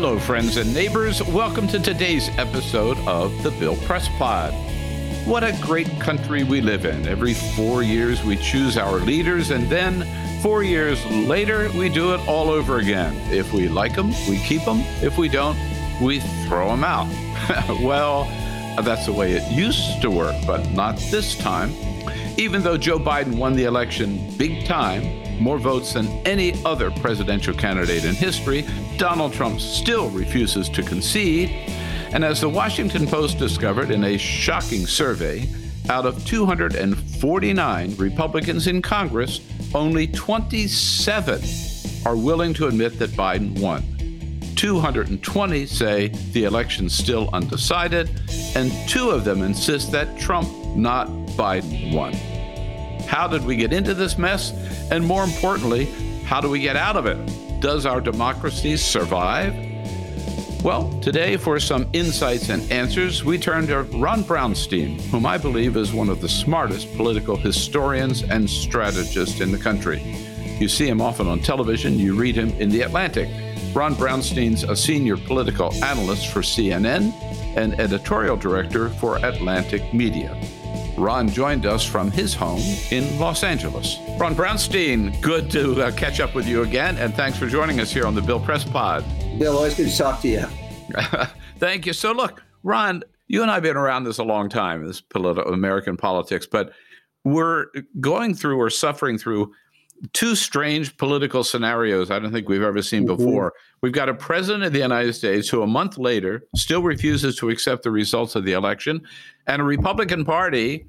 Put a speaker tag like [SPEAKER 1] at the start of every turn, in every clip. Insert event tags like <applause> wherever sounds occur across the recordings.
[SPEAKER 1] Hello, friends and neighbors. Welcome to today's episode of the Bill Press Pod. What a great country we live in. Every four years we choose our leaders, and then four years later we do it all over again. If we like them, we keep them. If we don't, we throw them out. <laughs> well, that's the way it used to work, but not this time. Even though Joe Biden won the election big time, more votes than any other presidential candidate in history, Donald Trump still refuses to concede. And as the Washington Post discovered in a shocking survey, out of 249 Republicans in Congress, only 27 are willing to admit that Biden won. 220 say the election's still undecided, and two of them insist that Trump, not Biden, won. How did we get into this mess? And more importantly, how do we get out of it? Does our democracy survive? Well, today, for some insights and answers, we turn to Ron Brownstein, whom I believe is one of the smartest political historians and strategists in the country. You see him often on television, you read him in The Atlantic. Ron Brownstein's a senior political analyst for CNN and editorial director for Atlantic Media. Ron joined us from his home in Los Angeles. Ron Brownstein, good to uh, catch up with you again, and thanks for joining us here on the Bill Press Pod.
[SPEAKER 2] Bill, always good to talk to you. <laughs>
[SPEAKER 1] Thank you. So, look, Ron, you and I have been around this a long time, this political American politics, but we're going through or suffering through two strange political scenarios I don't think we've ever seen mm-hmm. before. We've got a president of the United States who, a month later, still refuses to accept the results of the election, and a Republican Party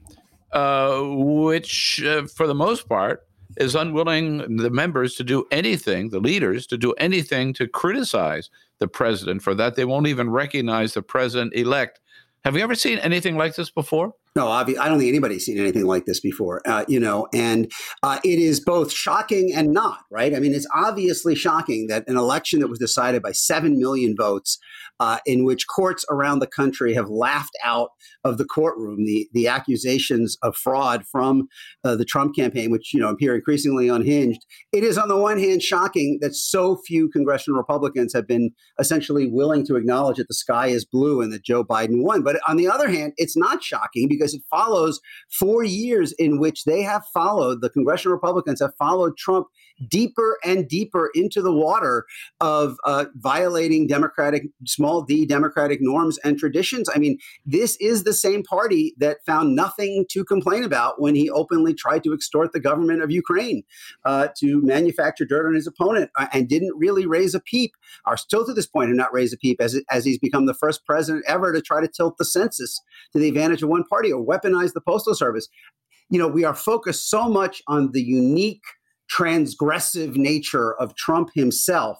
[SPEAKER 1] uh, which, uh, for the most part, is unwilling, the members, to do anything, the leaders, to do anything to criticize the president for that. They won't even recognize the president elect. Have you ever seen anything like this before?
[SPEAKER 2] No, I don't think anybody's seen anything like this before, uh, you know, and uh, it is both shocking and not, right? I mean, it's obviously shocking that an election that was decided by 7 million votes, uh, in which courts around the country have laughed out of the courtroom the, the accusations of fraud from uh, the Trump campaign, which, you know, appear increasingly unhinged. It is, on the one hand, shocking that so few congressional Republicans have been essentially willing to acknowledge that the sky is blue and that Joe Biden won. But on the other hand, it's not shocking because it follows four years in which they have followed, the congressional Republicans have followed Trump deeper and deeper into the water of uh, violating democratic, small d democratic norms and traditions. I mean, this is the same party that found nothing to complain about when he openly tried to extort the government of Ukraine uh, to manufacture dirt on his opponent uh, and didn't really raise a peep, are still to this point have not raised a peep as, as he's become the first president ever to try to tilt the census to the advantage of one party or weaponize the postal service. You know, we are focused so much on the unique transgressive nature of Trump himself.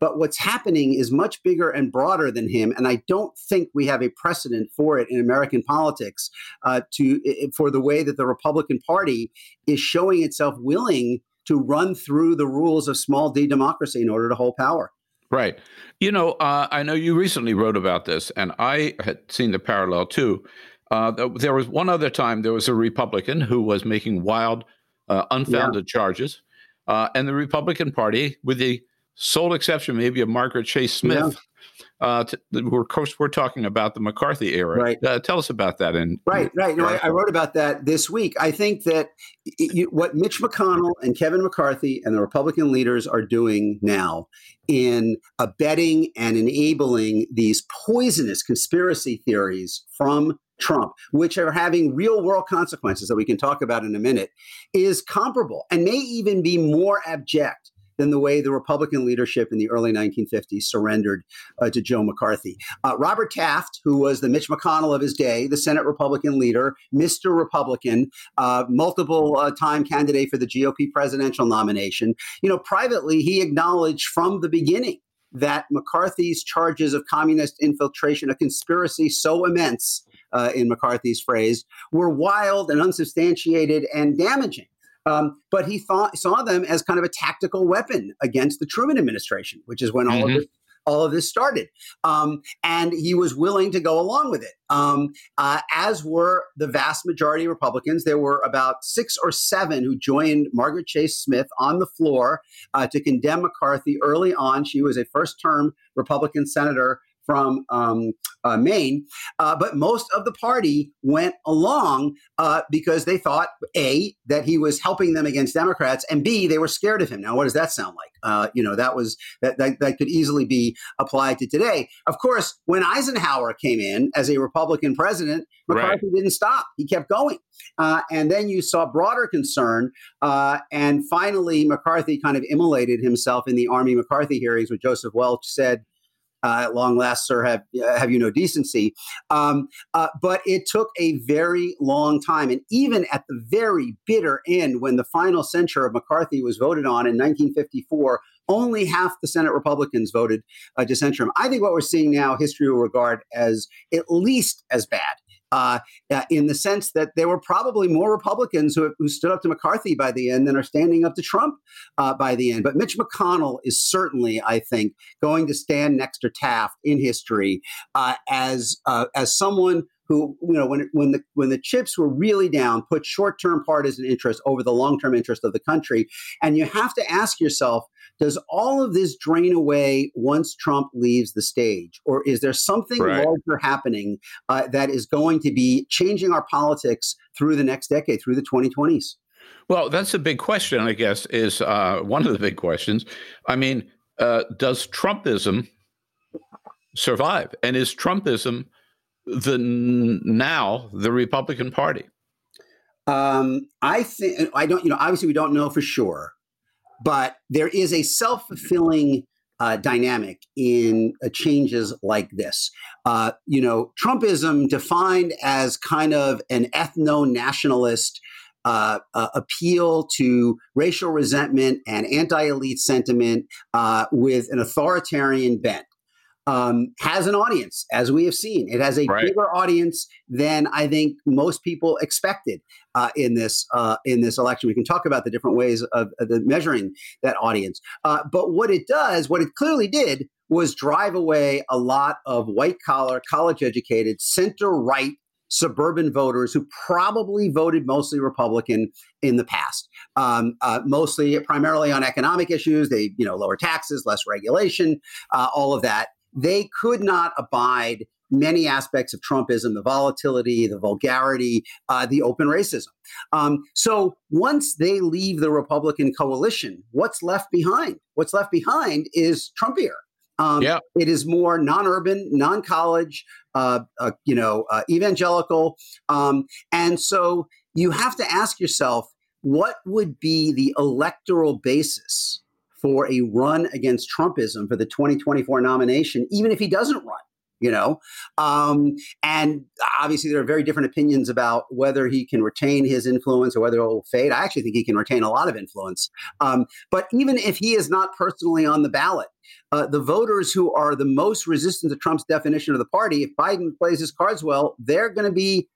[SPEAKER 2] But what's happening is much bigger and broader than him, and I don't think we have a precedent for it in American politics. Uh, to for the way that the Republican Party is showing itself willing to run through the rules of small d democracy in order to hold power.
[SPEAKER 1] Right. You know, uh, I know you recently wrote about this, and I had seen the parallel too. Uh, there was one other time there was a Republican who was making wild uh, unfounded yeah. charges. Uh, and the Republican Party, with the sole exception maybe of Margaret Chase Smith, yeah. uh, to, we're, of course, we're talking about the McCarthy era.
[SPEAKER 2] Right.
[SPEAKER 1] Uh, tell us about that. And
[SPEAKER 2] right, right. No, I, I, wrote about that this week. I think that it, you, what Mitch McConnell and Kevin McCarthy and the Republican leaders are doing now in abetting and enabling these poisonous conspiracy theories from Trump, which are having real world consequences that we can talk about in a minute, is comparable and may even be more abject than the way the Republican leadership in the early 1950s surrendered uh, to Joe McCarthy. Uh, Robert Taft, who was the Mitch McConnell of his day, the Senate Republican leader, Mr. Republican, uh, multiple uh, time candidate for the GOP presidential nomination, you know, privately, he acknowledged from the beginning that McCarthy's charges of communist infiltration, a conspiracy so immense, uh, in McCarthy's phrase, were wild and unsubstantiated and damaging. Um, but he thought saw them as kind of a tactical weapon against the Truman administration, which is when all mm-hmm. of this all of this started. Um, and he was willing to go along with it, um, uh, as were the vast majority of Republicans. There were about six or seven who joined Margaret Chase Smith on the floor uh, to condemn McCarthy early on. She was a first term Republican senator from um, uh, Maine. Uh, but most of the party went along uh, because they thought, A, that he was helping them against Democrats, and B, they were scared of him. Now, what does that sound like? Uh, you know, that was that, that, that could easily be applied to today. Of course, when Eisenhower came in as a Republican president, McCarthy right. didn't stop. He kept going. Uh, and then you saw broader concern. Uh, and finally, McCarthy kind of immolated himself in the Army McCarthy hearings, where Joseph Welch said, uh, at long last, sir, have uh, have you no decency? Um, uh, but it took a very long time, and even at the very bitter end, when the final censure of McCarthy was voted on in 1954, only half the Senate Republicans voted uh, to censure him. I think what we're seeing now, history will regard as at least as bad uh, uh, in the sense that there were probably more Republicans who, who, stood up to McCarthy by the end than are standing up to Trump uh, by the end. But Mitch McConnell is certainly, I think, going to stand next to Taft in history uh, as uh, as someone who, you know, when when the when the chips were really down, put short term partisan interest over the long term interest of the country. And you have to ask yourself does all of this drain away once Trump leaves the stage? Or is there something right. larger happening uh, that is going to be changing our politics through the next decade, through the 2020s?
[SPEAKER 1] Well, that's a big question, I guess, is uh, one of the big questions. I mean, uh, does Trumpism survive? And is Trumpism the now the Republican Party?
[SPEAKER 2] Um, I think I don't. You know, obviously, we don't know for sure. But there is a self fulfilling uh, dynamic in uh, changes like this. Uh, you know, Trumpism defined as kind of an ethno nationalist. Uh, uh, appeal to racial resentment and anti-elite sentiment uh, with an authoritarian bent um, has an audience, as we have seen. It has a right. bigger audience than I think most people expected uh, in this uh, in this election. We can talk about the different ways of, of the measuring that audience. Uh, but what it does, what it clearly did, was drive away a lot of white collar, college educated, center right suburban voters who probably voted mostly Republican in the past, um, uh, mostly primarily on economic issues. They, you know, lower taxes, less regulation, uh, all of that they could not abide many aspects of Trumpism, the volatility, the vulgarity, uh, the open racism. Um, so once they leave the Republican coalition, what's left behind? What's left behind is Trumpier. Um, yeah. It is more non-urban, non-college, uh, uh, you know, uh, evangelical, um, and so you have to ask yourself, what would be the electoral basis for a run against Trumpism for the 2024 nomination, even if he doesn't run. You know, um, and obviously there are very different opinions about whether he can retain his influence or whether it will fade. I actually think he can retain a lot of influence. Um, but even if he is not personally on the ballot, uh, the voters who are the most resistant to Trump's definition of the party, if Biden plays his cards well, they're going to be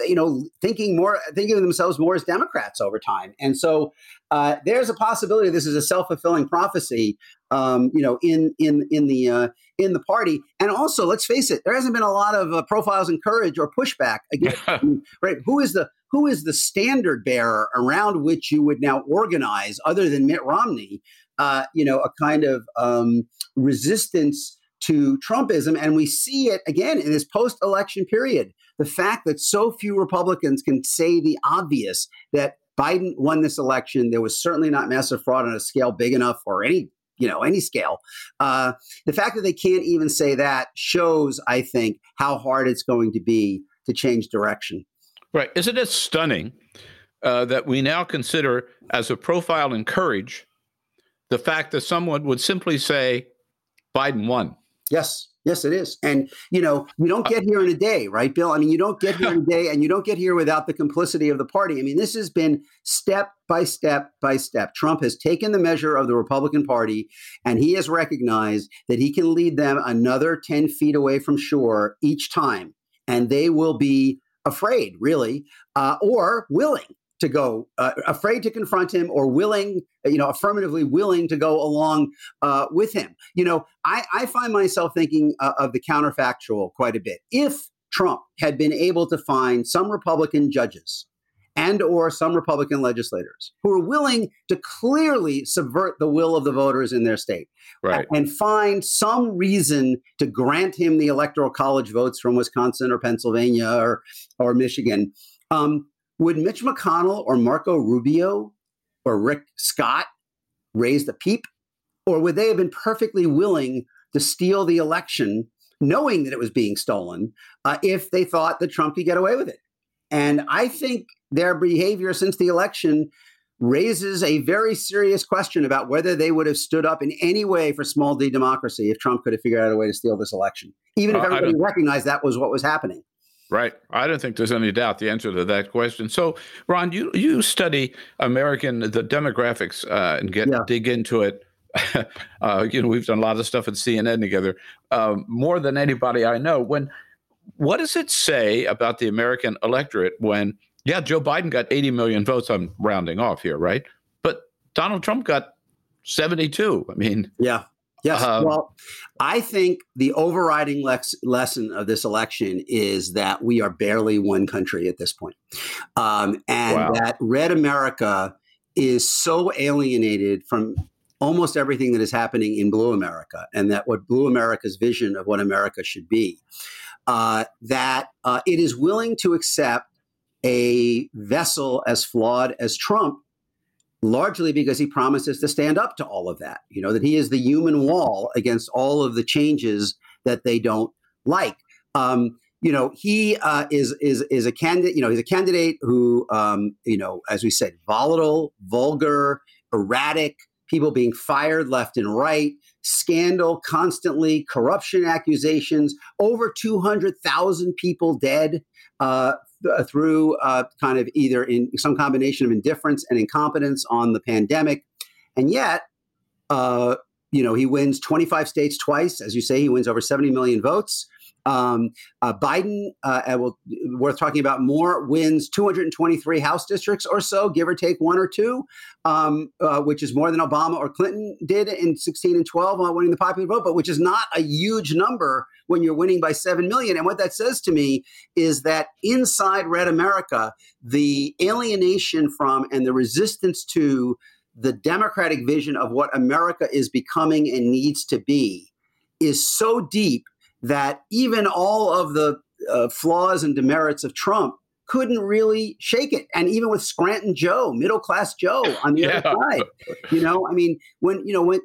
[SPEAKER 2] you know, thinking more, thinking of themselves more as Democrats over time. And so uh, there's a possibility this is a self fulfilling prophecy, um, you know, in in in the uh, in the party. And also, let's face it, there hasn't been a lot of uh, profiles and courage or pushback against <laughs> right. Who is the who is the standard bearer around which you would now organize, other than Mitt Romney? Uh, you know, a kind of um, resistance to Trumpism, and we see it again in this post-election period. The fact that so few Republicans can say the obvious that Biden won this election, there was certainly not massive fraud on a scale big enough or any you know any scale. Uh, the fact that they can't even say that shows i think how hard it's going to be to change direction.
[SPEAKER 1] Right. Isn't it stunning uh, that we now consider as a profile in courage the fact that someone would simply say Biden won.
[SPEAKER 2] Yes, yes, it is. And you know, you don't get here in a day, right, Bill? I mean, you don't get here in a day, and you don't get here without the complicity of the party. I mean, this has been step by step by step. Trump has taken the measure of the Republican Party, and he has recognized that he can lead them another ten feet away from shore each time, and they will be afraid, really, uh, or willing to go, uh, afraid to confront him, or willing, you know, affirmatively willing to go along uh, with him. You know, I, I find myself thinking uh, of the counterfactual quite a bit. If Trump had been able to find some Republican judges and or some Republican legislators who are willing to clearly subvert the will of the voters in their state
[SPEAKER 1] right.
[SPEAKER 2] and find some reason to grant him the electoral college votes from Wisconsin or Pennsylvania or or Michigan. Um, would Mitch McConnell or Marco Rubio or Rick Scott raise the peep? Or would they have been perfectly willing to steal the election, knowing that it was being stolen, uh, if they thought that Trump could get away with it? And I think their behavior since the election raises a very serious question about whether they would have stood up in any way for small d democracy if Trump could have figured out a way to steal this election, even if
[SPEAKER 1] Uh,
[SPEAKER 2] everybody recognized that was what was happening.
[SPEAKER 1] Right. I don't think there's any doubt the answer to that question. So, Ron, you you study American the demographics uh, and get
[SPEAKER 2] Yeah.
[SPEAKER 1] dig into it. <laughs> uh, you know, we've done a lot of stuff at CNN together, um, more than anybody I know. When what does it say about the American electorate when yeah, Joe Biden got 80 million votes? I'm rounding off here, right? But Donald Trump got 72. I mean,
[SPEAKER 2] Yeah. Yes.
[SPEAKER 1] Um,
[SPEAKER 2] well, I think the overriding lex- lesson of this election is that we are barely one country at this point. Um, and
[SPEAKER 1] Wow.
[SPEAKER 2] that red America is so alienated from almost everything that is happening in blue America, and that what blue America's vision of what America should be, uh, that uh, it is willing to accept a vessel as flawed as Trump largely because he promises to stand up to all of that. You know, that he is the human wall against all of the changes that they don't like. Um, you know, he uh, is is is a candidate. You know, he's a candidate who, um, you know, as we said, volatile, vulgar, erratic. People being fired left and right, scandal constantly, corruption accusations, over two hundred thousand people dead. Uh, through uh, kind of either in some combination of indifference and incompetence on the pandemic. And yet, uh, you know, he wins 25 states twice. As you say, he wins over 70 million votes. Um, uh, Biden, uh, we'll, worth talking about more, wins 223 House districts or so, give or take one or two, um, uh, which is more than Obama or Clinton did in 16 and 12 on winning the popular vote, but which is not a huge number when you're winning by 7 million. And what that says to me is that inside Red America, the alienation from and the resistance to the democratic vision of what America is becoming and needs to be is so deep that even all of the uh, flaws and demerits of Trump couldn't really shake it. And even with Scranton Joe, middle class Joe <laughs> on the other side, you know, I mean, when, you know, when,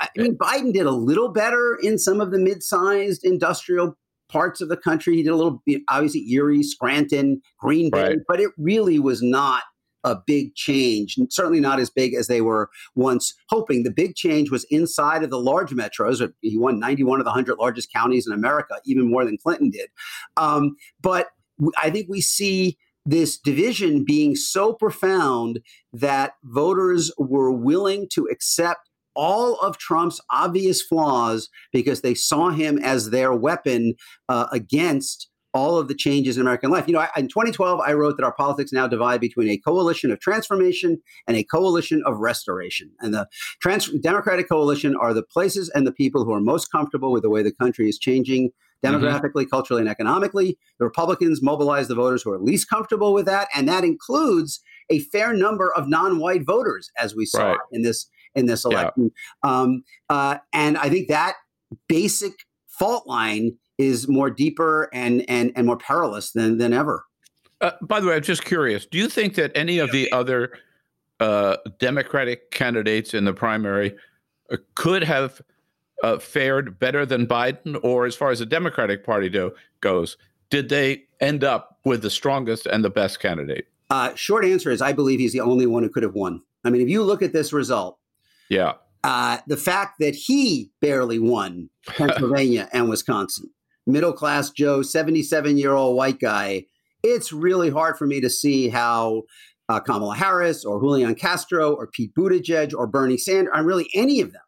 [SPEAKER 2] I mean, Biden did a little better in some of the mid sized industrial parts of the country. He did a little, obviously, Erie, Scranton, Green Bay,
[SPEAKER 1] Right.
[SPEAKER 2] but it really was not a big change, certainly not as big as they were once hoping. The big change was inside of the large metros. He won 91 of the 100 largest counties in America, even more than Clinton did. Um, but I think we see this division being so profound that voters were willing to accept all of Trump's obvious flaws because they saw him as their weapon uh, against all of the changes in American life. You know, I, in 2012, I wrote that our politics now divide between a coalition of transformation and a coalition of restoration. And the trans- Democratic coalition are the places and the people who are most comfortable with the way the country is changing demographically, culturally, and economically. The Republicans mobilize the voters who are least comfortable with that, and that includes a fair number of non-white voters, as we saw
[SPEAKER 1] Right.
[SPEAKER 2] in this in this
[SPEAKER 1] Yeah.
[SPEAKER 2] election. Um, uh, and I think that basic fault line is more deeper and and and more perilous than than ever.
[SPEAKER 1] Uh, by the way, I'm just curious. Do you think that any of the other uh, Democratic candidates in the primary uh, could have uh, fared better than Biden, or as far as the Democratic Party do, goes, did they end up with the strongest and the best candidate?
[SPEAKER 2] Uh, short answer is I believe he's the only one who could have won. I mean, if you look at this result,
[SPEAKER 1] Yeah,
[SPEAKER 2] uh, the fact that he barely won <laughs> Pennsylvania and Wisconsin, middle class Joe, 77 year old white guy, it's really hard for me to see how uh, Kamala Harris or Julian Castro or Pete Buttigieg or Bernie Sanders, or really any of them,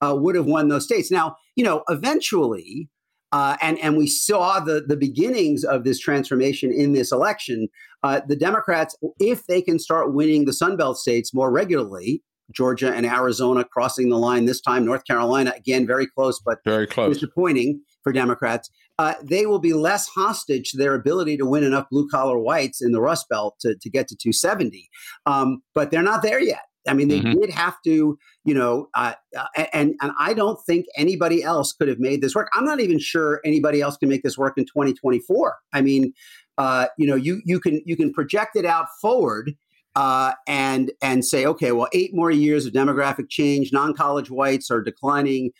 [SPEAKER 2] uh, would have won those states. Now, you know, eventually, uh, and and we saw the the beginnings of this transformation in this election. Uh, the Democrats, if they can start winning the Sun Belt states more regularly, Georgia and Arizona crossing the line this time, North Carolina again very close, but
[SPEAKER 1] very close,
[SPEAKER 2] disappointing for Democrats. Uh, they will be less hostage to their ability to win enough blue collar whites in the Rust Belt to, to get to 270. Um, but they're not there yet. I mean, they mm-hmm. did have to, you know, uh, uh, and and I don't think anybody else could have made this work. I'm not even sure anybody else can make this work in 2024. I mean, uh, you know, you you can you can project it out forward uh, and and say, okay, well, eight more years of demographic change. Non-college whites are declining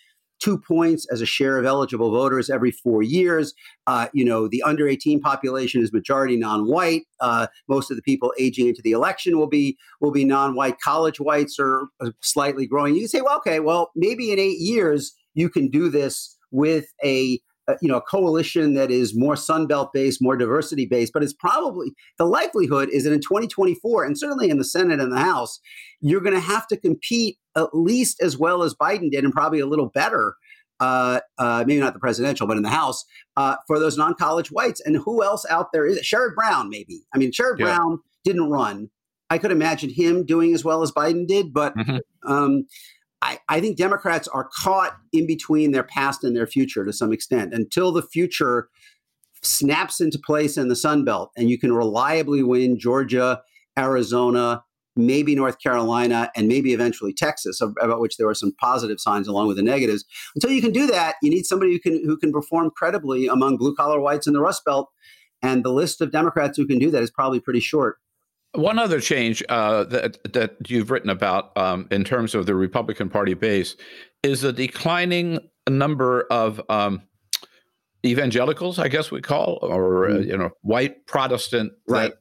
[SPEAKER 2] two points as a share of eligible voters every four years. Uh, you know, the under 18 population is majority non-white. Uh, most of the people aging into the election will be will be non-white. College whites are slightly growing. You say, well, okay, well, maybe in eight years you can do this with a you know a coalition that is more Sun Belt based, more diversity based, but it's probably the likelihood is that in 2024, and certainly in the Senate and the House, you're going to have to compete at least as well as Biden did, and probably a little better. Uh, uh, maybe not the presidential, but in the House uh, for those non-college whites. And who else out there is it? Sherrod Brown, maybe. I mean, Sherrod yeah. Brown didn't run. I could imagine him doing as well as Biden did, but mm-hmm. um, I, I think Democrats are caught in between their past and their future to some extent until the future snaps into place in the Sun Belt and you can reliably win Georgia, Arizona, maybe North Carolina, and maybe eventually Texas, about which there were some positive signs along with the negatives. Until you can do that, you need somebody who can who can perform credibly among blue collar whites in the Rust Belt. And the list of Democrats who can do that is probably pretty short.
[SPEAKER 1] One other change uh, that that you've written about um, in terms of the Republican Party base is the declining number of um, evangelicals, I guess we call, or uh, mm. you know, white Protestant
[SPEAKER 2] right.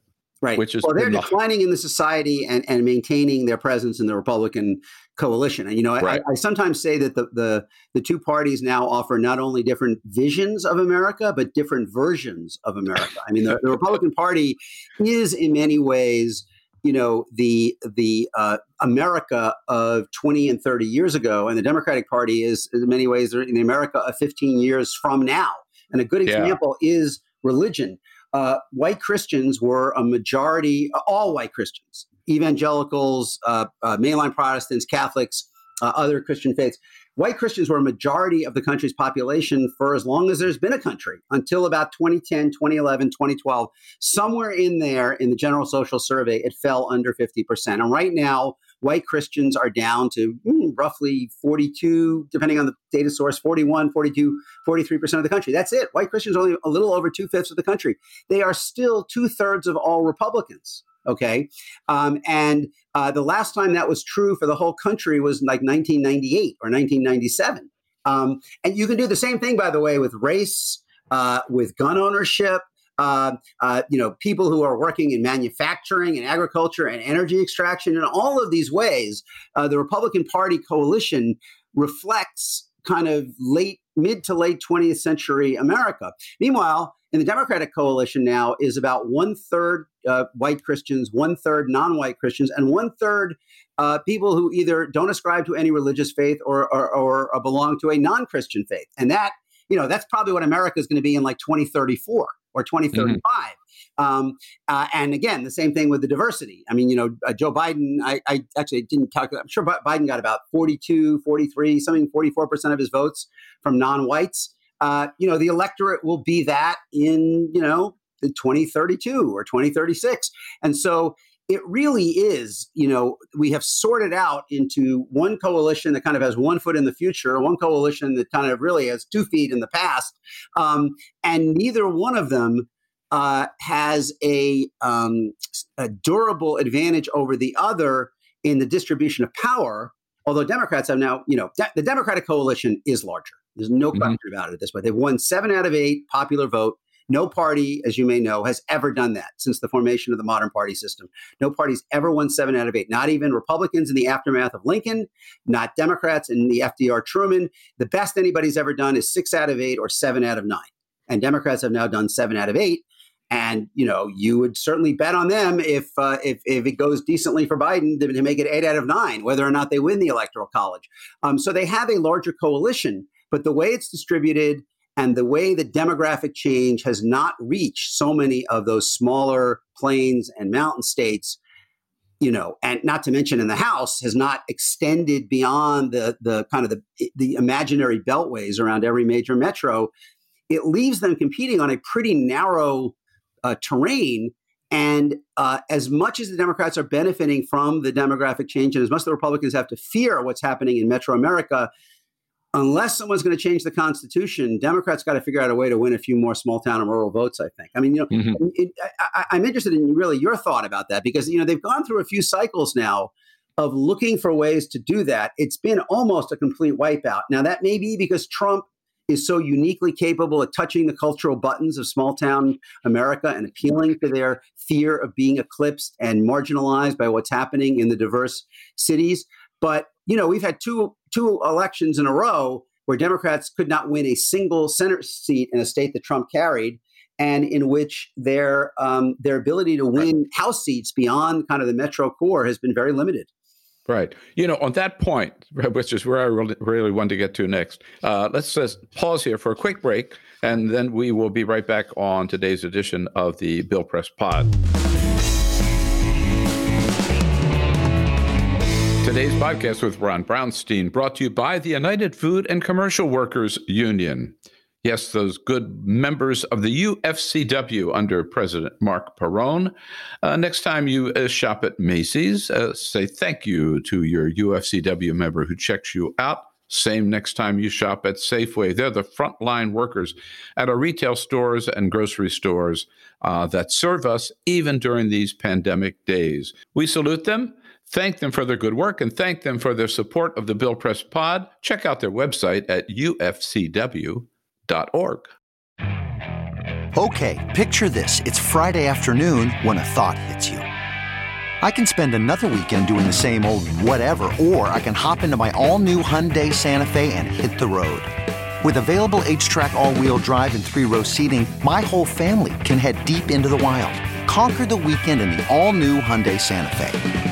[SPEAKER 2] Right.
[SPEAKER 1] Which is
[SPEAKER 2] well, they're declining in the society and, and maintaining their presence in the Republican coalition. And you know, right. I, I, sometimes say that the, the the two parties now offer not only different visions of America, but different versions of America. I mean, the, the Republican Party is in many ways you know the the uh, America of 20 and 30 years ago, and the Democratic Party is in many ways the America of 15 years from now. And a good example yeah. is religion uh, white Christians were a majority, all white Christians, evangelicals, uh, uh, mainline Protestants, Catholics, uh, other Christian faiths. White Christians were a majority of the country's population for as long as there's been a country, until about 2010, 2011, 2012. Somewhere in there in the General Social Survey, it fell under 50%. And right now, white Christians are down to mm, roughly 42, depending on the data source, 41, 42, 43% of the country. That's it. White Christians only a little over two fifths of the country. They are still two thirds of all Republicans. Okay. Um, and uh, the last time that was true for the whole country was like 1998 or 1997. Um, and you can do the same thing, by the way, with race, uh, with gun ownership, uh, uh, you know, people who are working in manufacturing and agriculture and energy extraction. In all of these ways, uh, the Republican Party coalition reflects kind of late, mid to late 20th century America. Meanwhile, in the Democratic coalition now is about one third uh, white Christians, one third non white Christians, and one third uh, people who either don't ascribe to any religious faith or, or, or belong to a non Christian faith. And that, you know, that's probably what America is going to be in like 2034 or 2035. Mm-hmm. Um, uh, and again, the same thing with the diversity. I mean, you know, uh, Joe Biden, I, I, actually didn't calculate, I'm sure Biden got about 42, 43, something 44% of his votes from non whites. Uh, you know, the electorate will be that in, you know, 2032 or 2036. And so it really is, you know, we have sorted out into one coalition that kind of has one foot in the future, one coalition that kind of really has two feet in the past. Um, and neither one of them uh, has a, um, a durable advantage over the other in the distribution of power. Although Democrats have now, you know, de- the Democratic coalition is larger. There's no mm-hmm. question mm-hmm. about it at this point. They've won seven out of eight popular vote No party, as you may know, has ever done that since the formation of the modern party system. No party's ever won seven out of eight, not even Republicans in the aftermath of Lincoln, not Democrats in the FDR Truman. The best anybody's ever done is six out of eight or seven out of nine. And Democrats have now done seven out of eight. And you know, you would certainly bet on them if uh, if if it goes decently for Biden to, to, make it eight out of nine, whether or not they win the electoral college. Um, so they have a larger coalition, but the way it's distributed and the way the demographic change has not reached so many of those smaller plains and mountain states you know and not to mention in the house has not extended beyond the the kind of the the imaginary beltways around every major metro. It leaves them competing on a pretty narrow uh, terrain. And uh, as much as the Democrats are benefiting from the demographic change, and as much as the Republicans have to fear what's happening in Metro America, unless someone's going to change the Constitution, Democrats got to figure out a way to win a few more small town and rural votes. I think. I mean, you know, mm-hmm. it, I, I'm interested in really your thought about that because you know they've gone through a few cycles now of looking for ways to do that. It's been almost a complete wipeout. Now that may be because Trump is so uniquely capable of touching the cultural buttons of small town America and appealing to their fear of being eclipsed and marginalized by what's happening in the diverse cities. But you know, we've had two two elections in a row where Democrats could not win a single Senate seat in a state that Trump carried, and in which their um, their ability to win House seats beyond kind of the metro core has been very limited.
[SPEAKER 1] Right. You know, on that point, <laughs> which is where I really, really want to get to next, uh, let's just pause here for a quick break, and then we will be right back on today's edition of the Bill Press Pod. Today's podcast with Ron Brownstein brought to you by the United Food and Commercial Workers Union. Yes, those good members of the UFCW under President Marc Perrone. Uh, next time you uh, shop at Macy's, uh, say thank you to your UFCW member who checks you out. Same next time you shop at Safeway. They're the frontline workers at our retail stores and grocery stores uh, that serve us even during these pandemic days. We salute them Thank them for their good work and thank them for their support of the Bill Press Pod. Check out their website at ufcw.org.
[SPEAKER 3] Okay, picture this. It's Friday afternoon when a thought hits you. I can spend another weekend doing the same old whatever, or I can hop into my all new Hyundai Santa Fe and hit the road. With available HTRAC, all wheel drive, and three row seating, my whole family can head deep into the wild. Conquer the weekend in the all new Hyundai Santa Fe.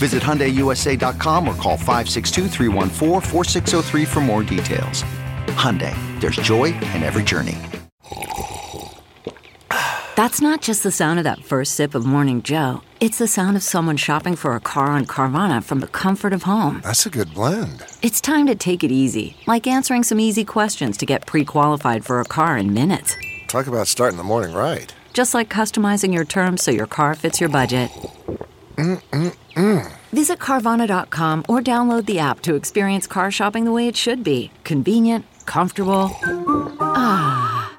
[SPEAKER 3] Visit HyundaiUSA.com or call 562 for more details. Hyundai, there's joy in every journey.
[SPEAKER 4] That's not just the sound of that first sip of Morning Joe. It's the sound of someone shopping for a car on Carvana from the comfort of home.
[SPEAKER 5] That's a good blend.
[SPEAKER 4] It's time to take it easy, like answering some easy questions to get pre-qualified for a car in minutes.
[SPEAKER 5] Talk about starting the morning right.
[SPEAKER 4] Just like customizing your terms so your car fits your budget.
[SPEAKER 5] Mm-mm-mm.
[SPEAKER 4] Visit Carvana.com or download the app to experience car shopping the way it should be convenient, comfortable. Ah.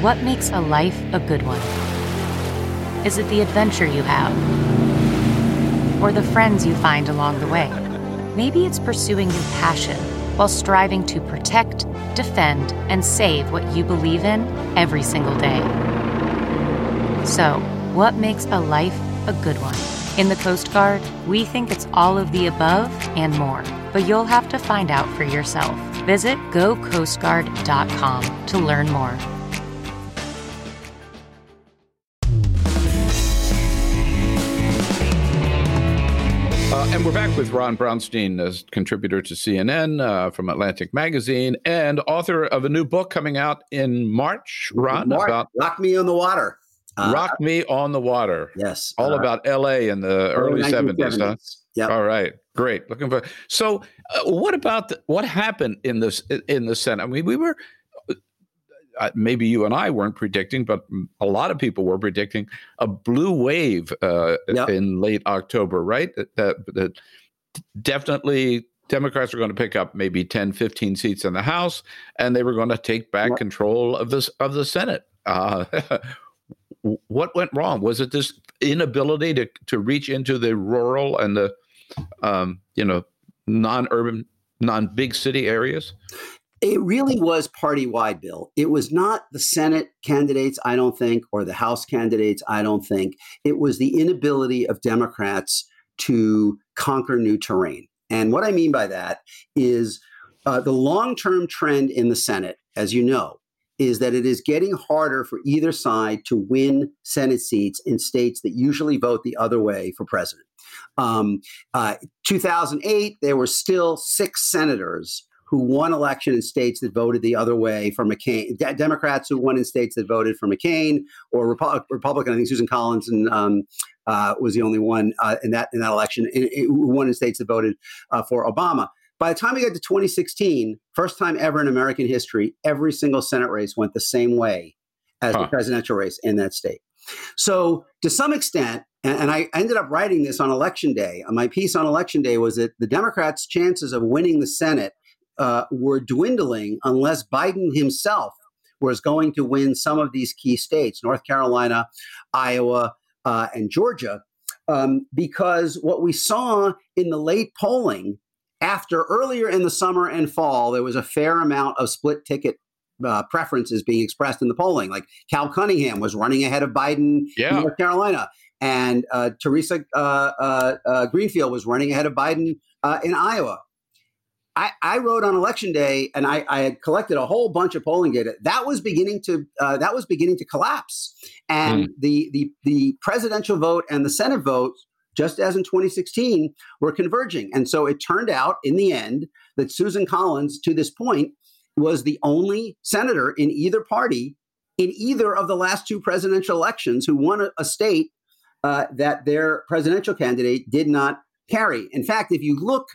[SPEAKER 6] What makes a life a good one? Is it the adventure you have? Or the friends you find along the way? Maybe it's pursuing your passion while striving to protect, defend, and save what you believe in every single day. So, what makes a life a good one? In the Coast Guard, we think it's all of the above and more, but you'll have to find out for yourself. Visit gocoastguard.com to learn more.
[SPEAKER 1] Uh, and we're back with Ron Brownstein, as contributor to CNN uh, from Atlantic Magazine and author of a new book coming out in March. Ron,
[SPEAKER 2] Mark,
[SPEAKER 1] about
[SPEAKER 2] Lock Me in the Water.
[SPEAKER 1] Uh, Rock Me on the Water.
[SPEAKER 2] Yes.
[SPEAKER 1] All uh, about LA in the early, 70s. Huh?
[SPEAKER 2] Yep.
[SPEAKER 1] All right. Great. Looking for. So, uh, what about the, what happened in this in the Senate? I mean, we were uh, maybe you and I weren't predicting, but a lot of people were predicting a blue wave uh, yep. in late October, right? That, that, definitely Democrats are going to pick up maybe 10, 15 seats in the House, and they were going to take back control of this of the Senate. <laughs> What went wrong? Was it this inability to to reach into the rural and the um, you know non-urban, non-big city areas?
[SPEAKER 2] It really was party wide, Bill. It was not the Senate candidates, I don't think, or the House candidates, I don't think. It was the inability of Democrats to conquer new terrain. And what I mean by that is uh, the long term trend in the Senate, as you know, is that it is getting harder for either side to win Senate seats in states that usually vote the other way for president. Um, uh, 2008, there were still six senators who won election in states that voted the other way for McCain, De- Democrats who won in states that voted for McCain, or Repu- Republican. I think Susan Collins and um, uh, was the only one uh, in that in that election who won in states that voted uh, for Obama. By the time we got to 2016, first time ever in American history, every single Senate race went the same way as huh. the presidential race in that state. So, to some extent, and, and, I ended up writing this on election day. My piece on election day was that the Democrats' chances of winning the Senate uh, were dwindling unless Biden himself was going to win some of these key states North Carolina, Iowa, uh, and Georgia. Um, because what we saw in the late polling after earlier in the summer and fall, there was a fair amount of split ticket uh, preferences being expressed in the polling. Like Cal Cunningham was running ahead of Biden yeah. in North Carolina, and uh, Theresa uh, uh, uh Greenfield was running ahead of Biden uh, in Iowa. I, I, wrote on election day, and I, I, had collected a whole bunch of polling data. That was beginning to that was beginning to collapse, and mm. the the the presidential vote and the Senate vote just as in 2016, were converging. And so it turned out in the end that Susan Collins, to this point, was the only senator in either party in either of the last two presidential elections who won a, a state uh, that their presidential candidate did not carry. In fact, if you look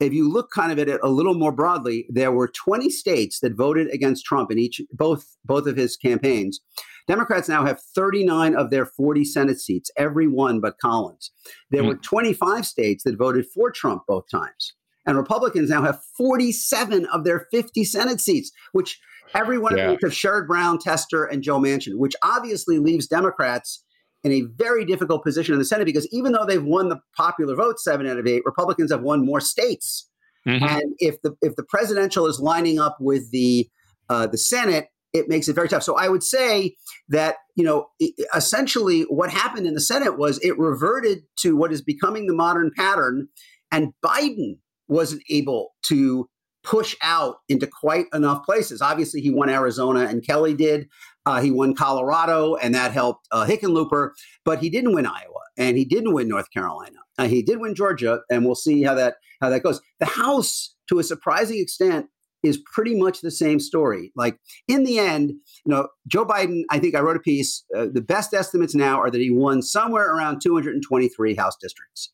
[SPEAKER 2] if you look kind of at it a little more broadly, there were 20 states that voted against Trump in each both both of his campaigns. Democrats now have 39 of their 40 Senate seats, every one but Collins. There mm. were 25 states that voted for Trump both times. And Republicans now have 47 of their 50 Senate seats, which every one yeah. of them have Sherrod Brown, Tester, and Joe Manchin, which obviously leaves Democrats in a very difficult position in the Senate because even though they've won the popular vote seven out of eight, Republicans have won more states. Mm-hmm. And if the if the presidential is lining up with the uh, the Senate, it makes it very tough. So I would say that you know essentially what happened in the Senate was it reverted to what is becoming the modern pattern, and Biden wasn't able to push out into quite enough places. Obviously, he won Arizona, and Kelly did. Uh, he won Colorado, and that helped uh, Hickenlooper, but he didn't win Iowa, and he didn't win North Carolina. Uh, he did win Georgia, and we'll see how that how that goes. The House, to a surprising extent, is pretty much the same story. Like in the end, you know, Joe Biden. I think I wrote a piece. Uh, the best estimates now are that he won somewhere around 223 House districts.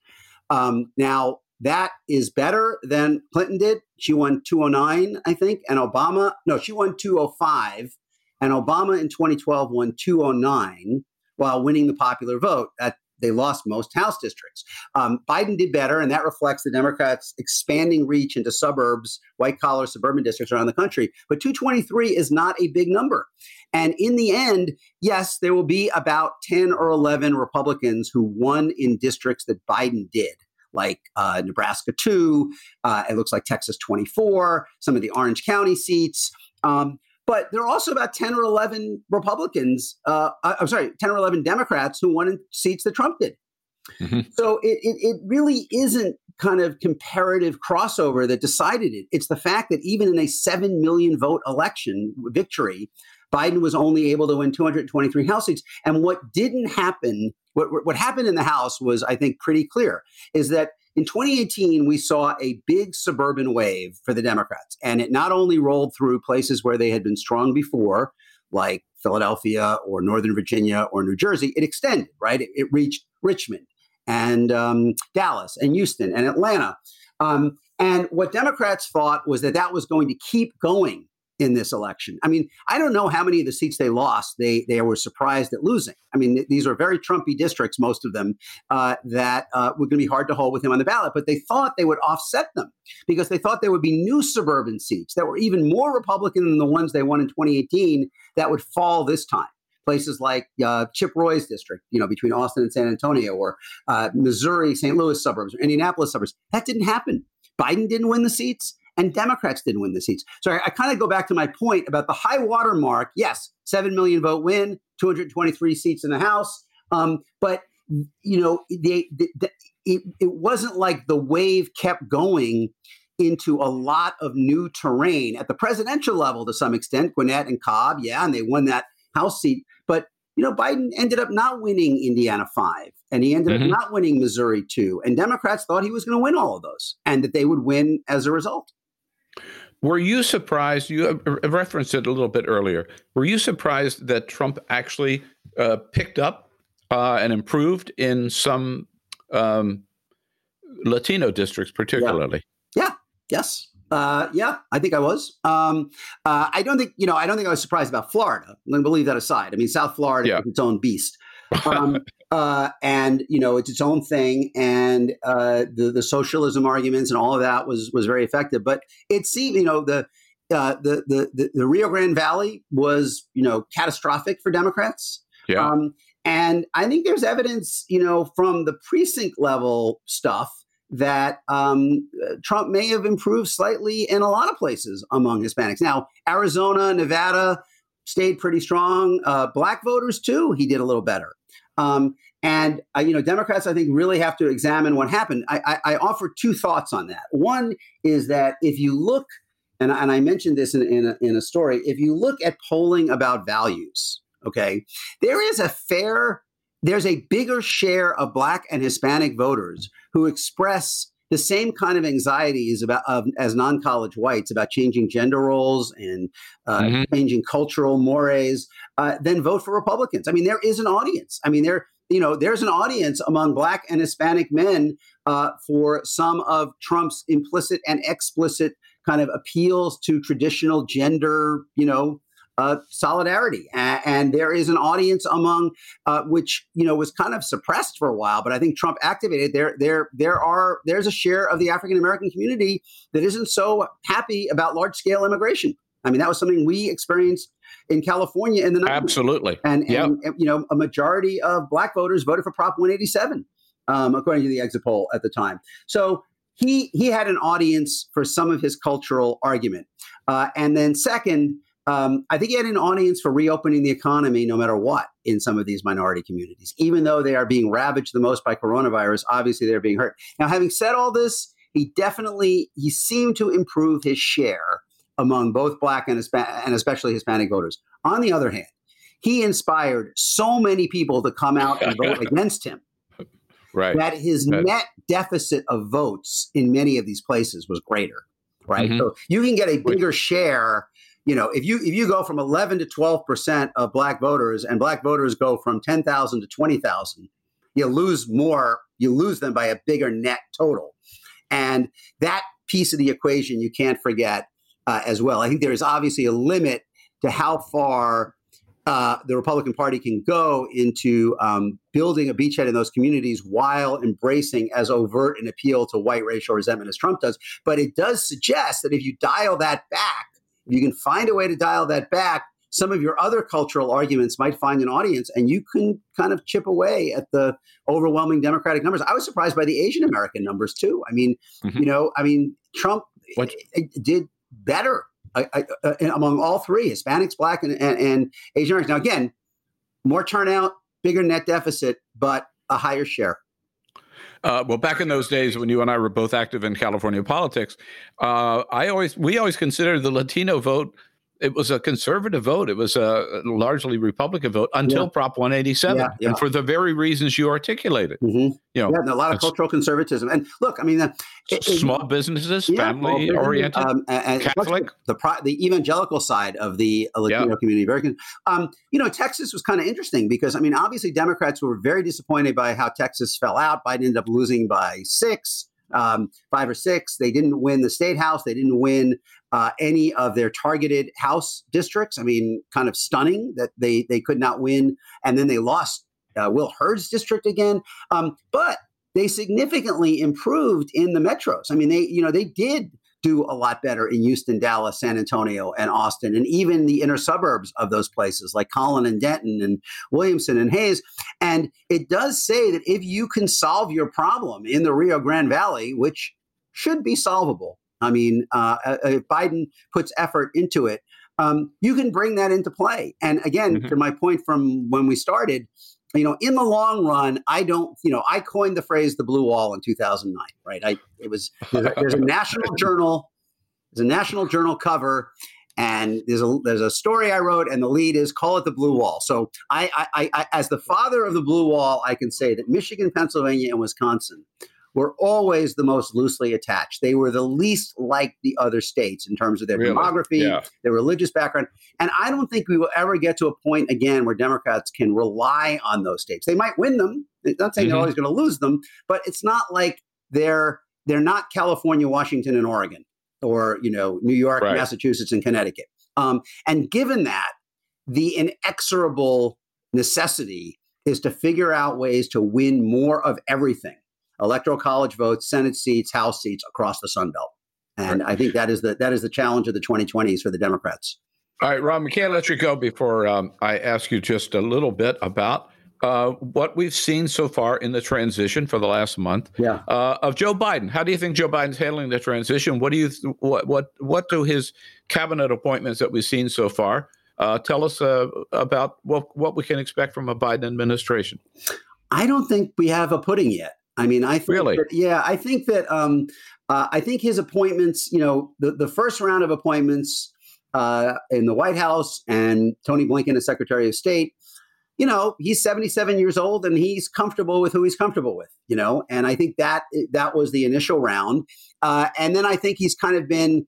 [SPEAKER 2] Um, now that is better than Clinton did. She won 209, I think, and Obama. No, she won 205 and Obama in 2012 won 209 while winning the popular vote. That they lost most House districts. Um, Biden did better, and that reflects the Democrats' expanding reach into suburbs, white collar suburban districts around the country. But 223 is not a big number. And in the end, yes, there will be about 10 or 11 Republicans who won in districts that Biden did. Like uh, Nebraska 2, uh, it looks like Texas 24, some of the Orange County seats. Um, but there are also about 10 or 11 Republicans, uh, I'm sorry, 10 or 11 Democrats who won in seats that Trump did. Mm-hmm. So it, it, it, really isn't kind of comparative crossover that decided it. It's the fact that even in a 7 million vote election victory, Biden was only able to win 223 House seats. And what didn't happen, what, what happened in the House was, I think, pretty clear, is that in 2018, we saw a big suburban wave for the Democrats, and it not only rolled through places where they had been strong before, like Philadelphia or Northern Virginia or New Jersey, it extended, right? It, it reached Richmond and um, Dallas and Houston and Atlanta. Um, and what Democrats thought was that that was going to keep going in this election. I mean, I don't know how many of the seats they lost they they were surprised at losing. I mean, these are very Trumpy districts, most of them, uh, that uh, were going to be hard to hold with him on the ballot. But they thought they would offset them because they thought there would be new suburban seats that were even more Republican than the ones they won in 2018 that would fall this time places like uh, Chip Roy's district, you know, between Austin and San Antonio, or uh, Missouri, St. Louis suburbs, or Indianapolis suburbs. That didn't happen. Biden didn't win the seats and Democrats didn't win the seats. So I, I kind of go back to my point about the high water mark. Yes, 7 million vote win, 223 seats in the House. Um, but, you know, they, they, they, it, it wasn't like the wave kept going into a lot of new terrain at the presidential level to some extent. Gwinnett and Cobb, yeah, and they won that House seat. But you know, Biden ended up not winning Indiana five, and he ended mm-hmm. up not winning Missouri two, and Democrats thought he was going to win all of those, and that they would win as a result.
[SPEAKER 1] Were you surprised? You referenced it a little bit earlier. Were you surprised that Trump actually uh, picked up uh, and improved in some um, Latino districts, particularly?
[SPEAKER 2] Yeah. yeah. Yes. Uh, yeah, I think I was. Um, uh, I don't think you know. I don't think I was surprised about Florida. Let me leave that aside. I mean, South Florida yeah. is its own beast. Um, uh, and you know it's its own thing, and uh, the the socialism arguments and all of that was was very effective. But it seemed, you know, the uh, the, the the Rio Grande Valley was you know catastrophic for Democrats.
[SPEAKER 1] Yeah. Um,
[SPEAKER 2] and I think there's evidence, you know, from the precinct level stuff that um, Trump may have improved slightly in a lot of places among Hispanics. Now, Arizona, Nevada stayed pretty strong. Uh, black voters too, he did a little better. Um, and uh, you know, Democrats, I think, really have to examine what happened. I, I, I, offer two thoughts on that. One is that if you look, and, and I mentioned this in, in a, in a story, if you look at polling about values, okay, there is a fair, there's a bigger share of Black and Hispanic voters who express the same kind of anxieties about of, as non-college whites about changing gender roles and uh, mm-hmm. changing cultural mores, uh, then vote for Republicans. I mean, there is an audience. I mean, there you know there's an audience among Black and Hispanic men uh, for some of Trump's implicit and explicit kind of appeals to traditional gender, you know, uh, solidarity. And, and, there is an audience among uh, which you know was kind of suppressed for a while, but I think Trump activated. There, there, there are there's a share of the African American community that isn't so happy about large scale immigration. I mean, that was something we experienced in California in the 90s.
[SPEAKER 1] Absolutely.
[SPEAKER 2] And, yep. and, you know, a majority of black voters voted for Prop 187, um, according to the exit poll at the time. So he he had an audience for some of his cultural argument. Uh, and then second, um, I think he had an audience for reopening the economy no matter what in some of these minority communities. Even though they are being ravaged the most by coronavirus, obviously they're being hurt. Now, having said all this, he definitely he seemed to improve his share among both black and, Hispa- and especially Hispanic voters. On the other hand, he inspired so many people to come out and vote <laughs> against him.
[SPEAKER 1] Right.
[SPEAKER 2] That his net deficit of votes in many of these places was greater. Right. Mm-hmm. So you can get a bigger share you know, if you if you go from 11 to 12 percent of black voters, and black voters go from 10,000 to 20,000, you lose more. You lose them by a bigger net total, and that piece of the equation you can't forget uh, as well. I think there is obviously a limit to how far uh, the Republican Party can go into um, building a beachhead in those communities while embracing as overt an appeal to white racial resentment as Trump does. But it does suggest that if you dial that back you can find a way to dial that back, some of your other cultural arguments might find an audience and you can kind of chip away at the overwhelming democratic numbers. I was surprised by the asian american numbers too. I mean mm-hmm. you know i mean trump what? did better uh, uh, among all three hispanics black and, and, and asian americans. Now again more turnout bigger net deficit but a higher share
[SPEAKER 1] uh, well, back in those days when you and I were both active in California politics, uh, I always we always considered the Latino vote it was a conservative vote. It was a largely Republican vote until yeah. Prop 187, yeah, yeah. and for the very reasons you articulated.
[SPEAKER 2] Mm-hmm. You know, a lot of cultural conservatism. And look, I mean, uh,
[SPEAKER 1] it, small it, businesses, family oriented, um, and, Catholic,
[SPEAKER 2] the, the, the evangelical side of the Latino community. Very, um, you know, Texas was kind of interesting because I mean, obviously, Democrats were very disappointed by how Texas fell out. Biden ended up losing by six. Um, five or six. They didn't win the state house. They didn't win uh, any of their targeted House districts. I mean, kind of stunning that they they could not win, and then they lost uh, Will Hurd's district again. Um, but they significantly improved in the metros. I mean, they you know they did do a lot better in Houston, Dallas, San Antonio, and Austin, and even the inner suburbs of those places like Collin and Denton and Williamson and Hays. And it does say that if you can solve your problem in the Rio Grande Valley, which should be solvable, I mean, uh, uh if Biden puts effort into it, um, you can bring that into play. And again, mm-hmm. to my point from when we started, you know, in the long run, I don't, you know, I coined the phrase the blue wall in 2009, right? I, it was, there's a, there's a national journal, there's a national journal cover and there's a, there's a story I wrote and the lead is call it the blue wall. So I, I, I as the father of the blue wall, I can say that Michigan, Pennsylvania and Wisconsin were always the most loosely attached. They were the least like the other states in terms of their really? demography, yeah. their religious background. And I don't think we will ever get to a point again where Democrats can rely on those states. They might win them. I'm not saying mm-hmm. they're always going to lose them, but it's not like they're they're not California, Washington, and Oregon, or you know New York, right. Massachusetts, and Connecticut. Um, and given that, the inexorable necessity is to figure out ways to win more of everything electoral college votes, Senate seats, House seats across the Sun Belt. And right. I think that is the that is the challenge of the 2020s for the Democrats.
[SPEAKER 1] All right, Ron, we can't let you go before um, I ask you just a little bit about uh, what we've seen so far in the transition for the last month
[SPEAKER 2] yeah.
[SPEAKER 1] uh, of Joe Biden. How do you think Joe Biden's handling the transition? What do you what what what do his cabinet appointments that we've seen so far uh, tell us uh, about what what we can expect from a Biden administration?
[SPEAKER 2] I don't think we have a pudding yet. I mean, I think
[SPEAKER 1] really,
[SPEAKER 2] that, yeah, I think that um, uh, I think his appointments, you know, the, the first round of appointments uh, in the White House and Tony Blinken as Secretary of State, you know, he's 77 years old and he's comfortable with who he's comfortable with, you know, and I think that that was the initial round, uh, and then I think he's kind of been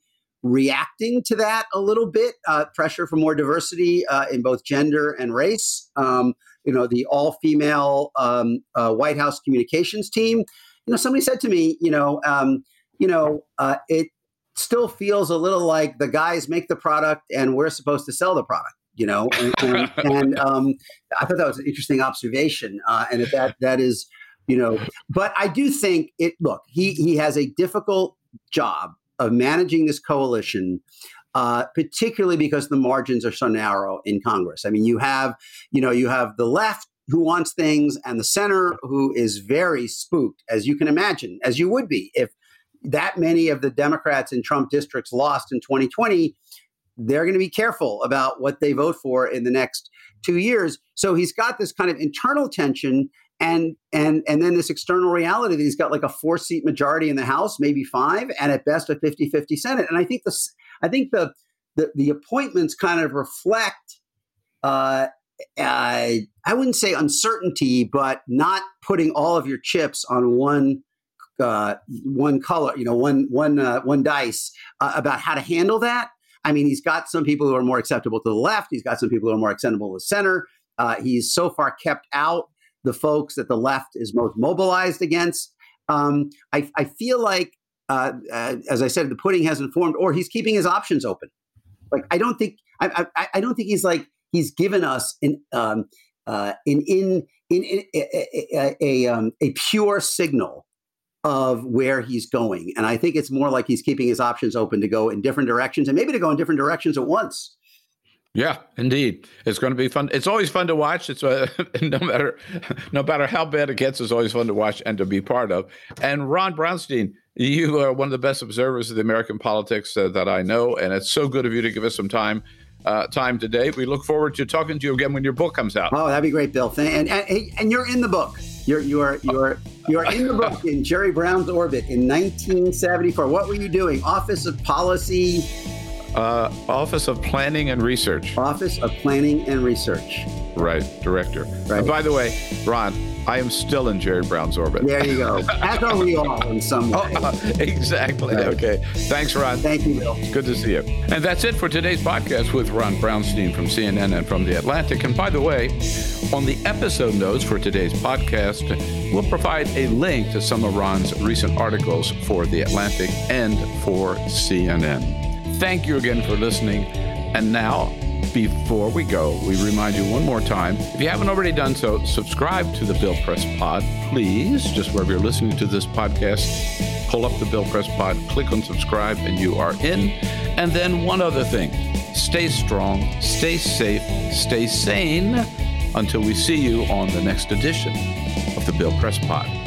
[SPEAKER 2] reacting to that a little bit, uh, pressure for more diversity uh, in both gender and race. Um, you know, the all female um, uh, White House communications team. You know, somebody said to me, you know, um, you know, uh, it still feels a little like the guys make the product and we're supposed to sell the product. You know, and, <laughs> and, and um, I thought that was an interesting observation, uh, and that, that that is, you know, but I do think it. Look, he he has a difficult job of managing this coalition uh, particularly because the margins are so narrow in Congress. I mean, you have, you know, you have the left who wants things and the center who is very spooked, as you can imagine, as you would be if that many of the Democrats in Trump districts lost in 2020. They're going to be careful about what they vote for in the next two years. So he's got this kind of internal tension and and and then this external reality that he's got like a four seat majority in the house maybe five and at best a 50-50 senate and i think this I think the the, the appointments kind of reflect. Uh, uh, I wouldn't say uncertainty, but not putting all of your chips on one uh, one color, you know, one one uh, one dice uh, about how to handle that. I mean, he's got some people who are more acceptable to the left. He's got some people who are more acceptable to the center. Uh, he's so far kept out the folks that the left is most mobilized against. Um, I, I, feel like uh, uh, as I said, the pudding hasn't formed, or he's keeping his options open. Like I don't think I, I, I don't think he's like he's given us an um, uh, in in in, in a, a, a, um, a pure signal of where he's going, and I think it's more like he's keeping his options open to go in different directions, and maybe to go in different directions at once.
[SPEAKER 1] Yeah, indeed, it's going to be fun. It's always fun to watch. It's uh, <laughs> no matter no matter how bad it gets, it's always fun to watch and to be part of. And Ron Brownstein, you are one of the best observers of the American politics uh, that I know, and it's so good of you to give us some time. Uh, time today. We look forward to talking to you again when your book comes out.
[SPEAKER 2] Oh, that'd be great, Bill. And and, and you're in the book. You're you're you're you're in the book in Jerry Brown's orbit in 1974. What were you doing? Office of Policy
[SPEAKER 1] uh, Office of Planning and Research.
[SPEAKER 2] Office of Planning and Research.
[SPEAKER 1] Right, director. Right. And by the way, Ron, I am still in Jerry Brown's orbit.
[SPEAKER 2] There you go. As are we all in some <laughs> way. Oh, <laughs>
[SPEAKER 1] exactly. Right. Okay. Thanks, Ron.
[SPEAKER 2] Thank you, Bill.
[SPEAKER 1] Good to see you. And that's it for today's podcast with Ron Brownstein from CNN and from The Atlantic. And by the way, on the episode notes for today's podcast, we'll provide a link to some of Ron's recent articles for The Atlantic and for CNN. Thank you again for listening. And now, before we go, we remind you one more time if you haven't already done so, subscribe to the Bill Press Pod, please. Just wherever you're listening to this podcast, pull up the Bill Press Pod, click on subscribe, and you are in. And then, one other thing stay strong, stay safe, stay sane until we see you on the next edition of the Bill Press Pod.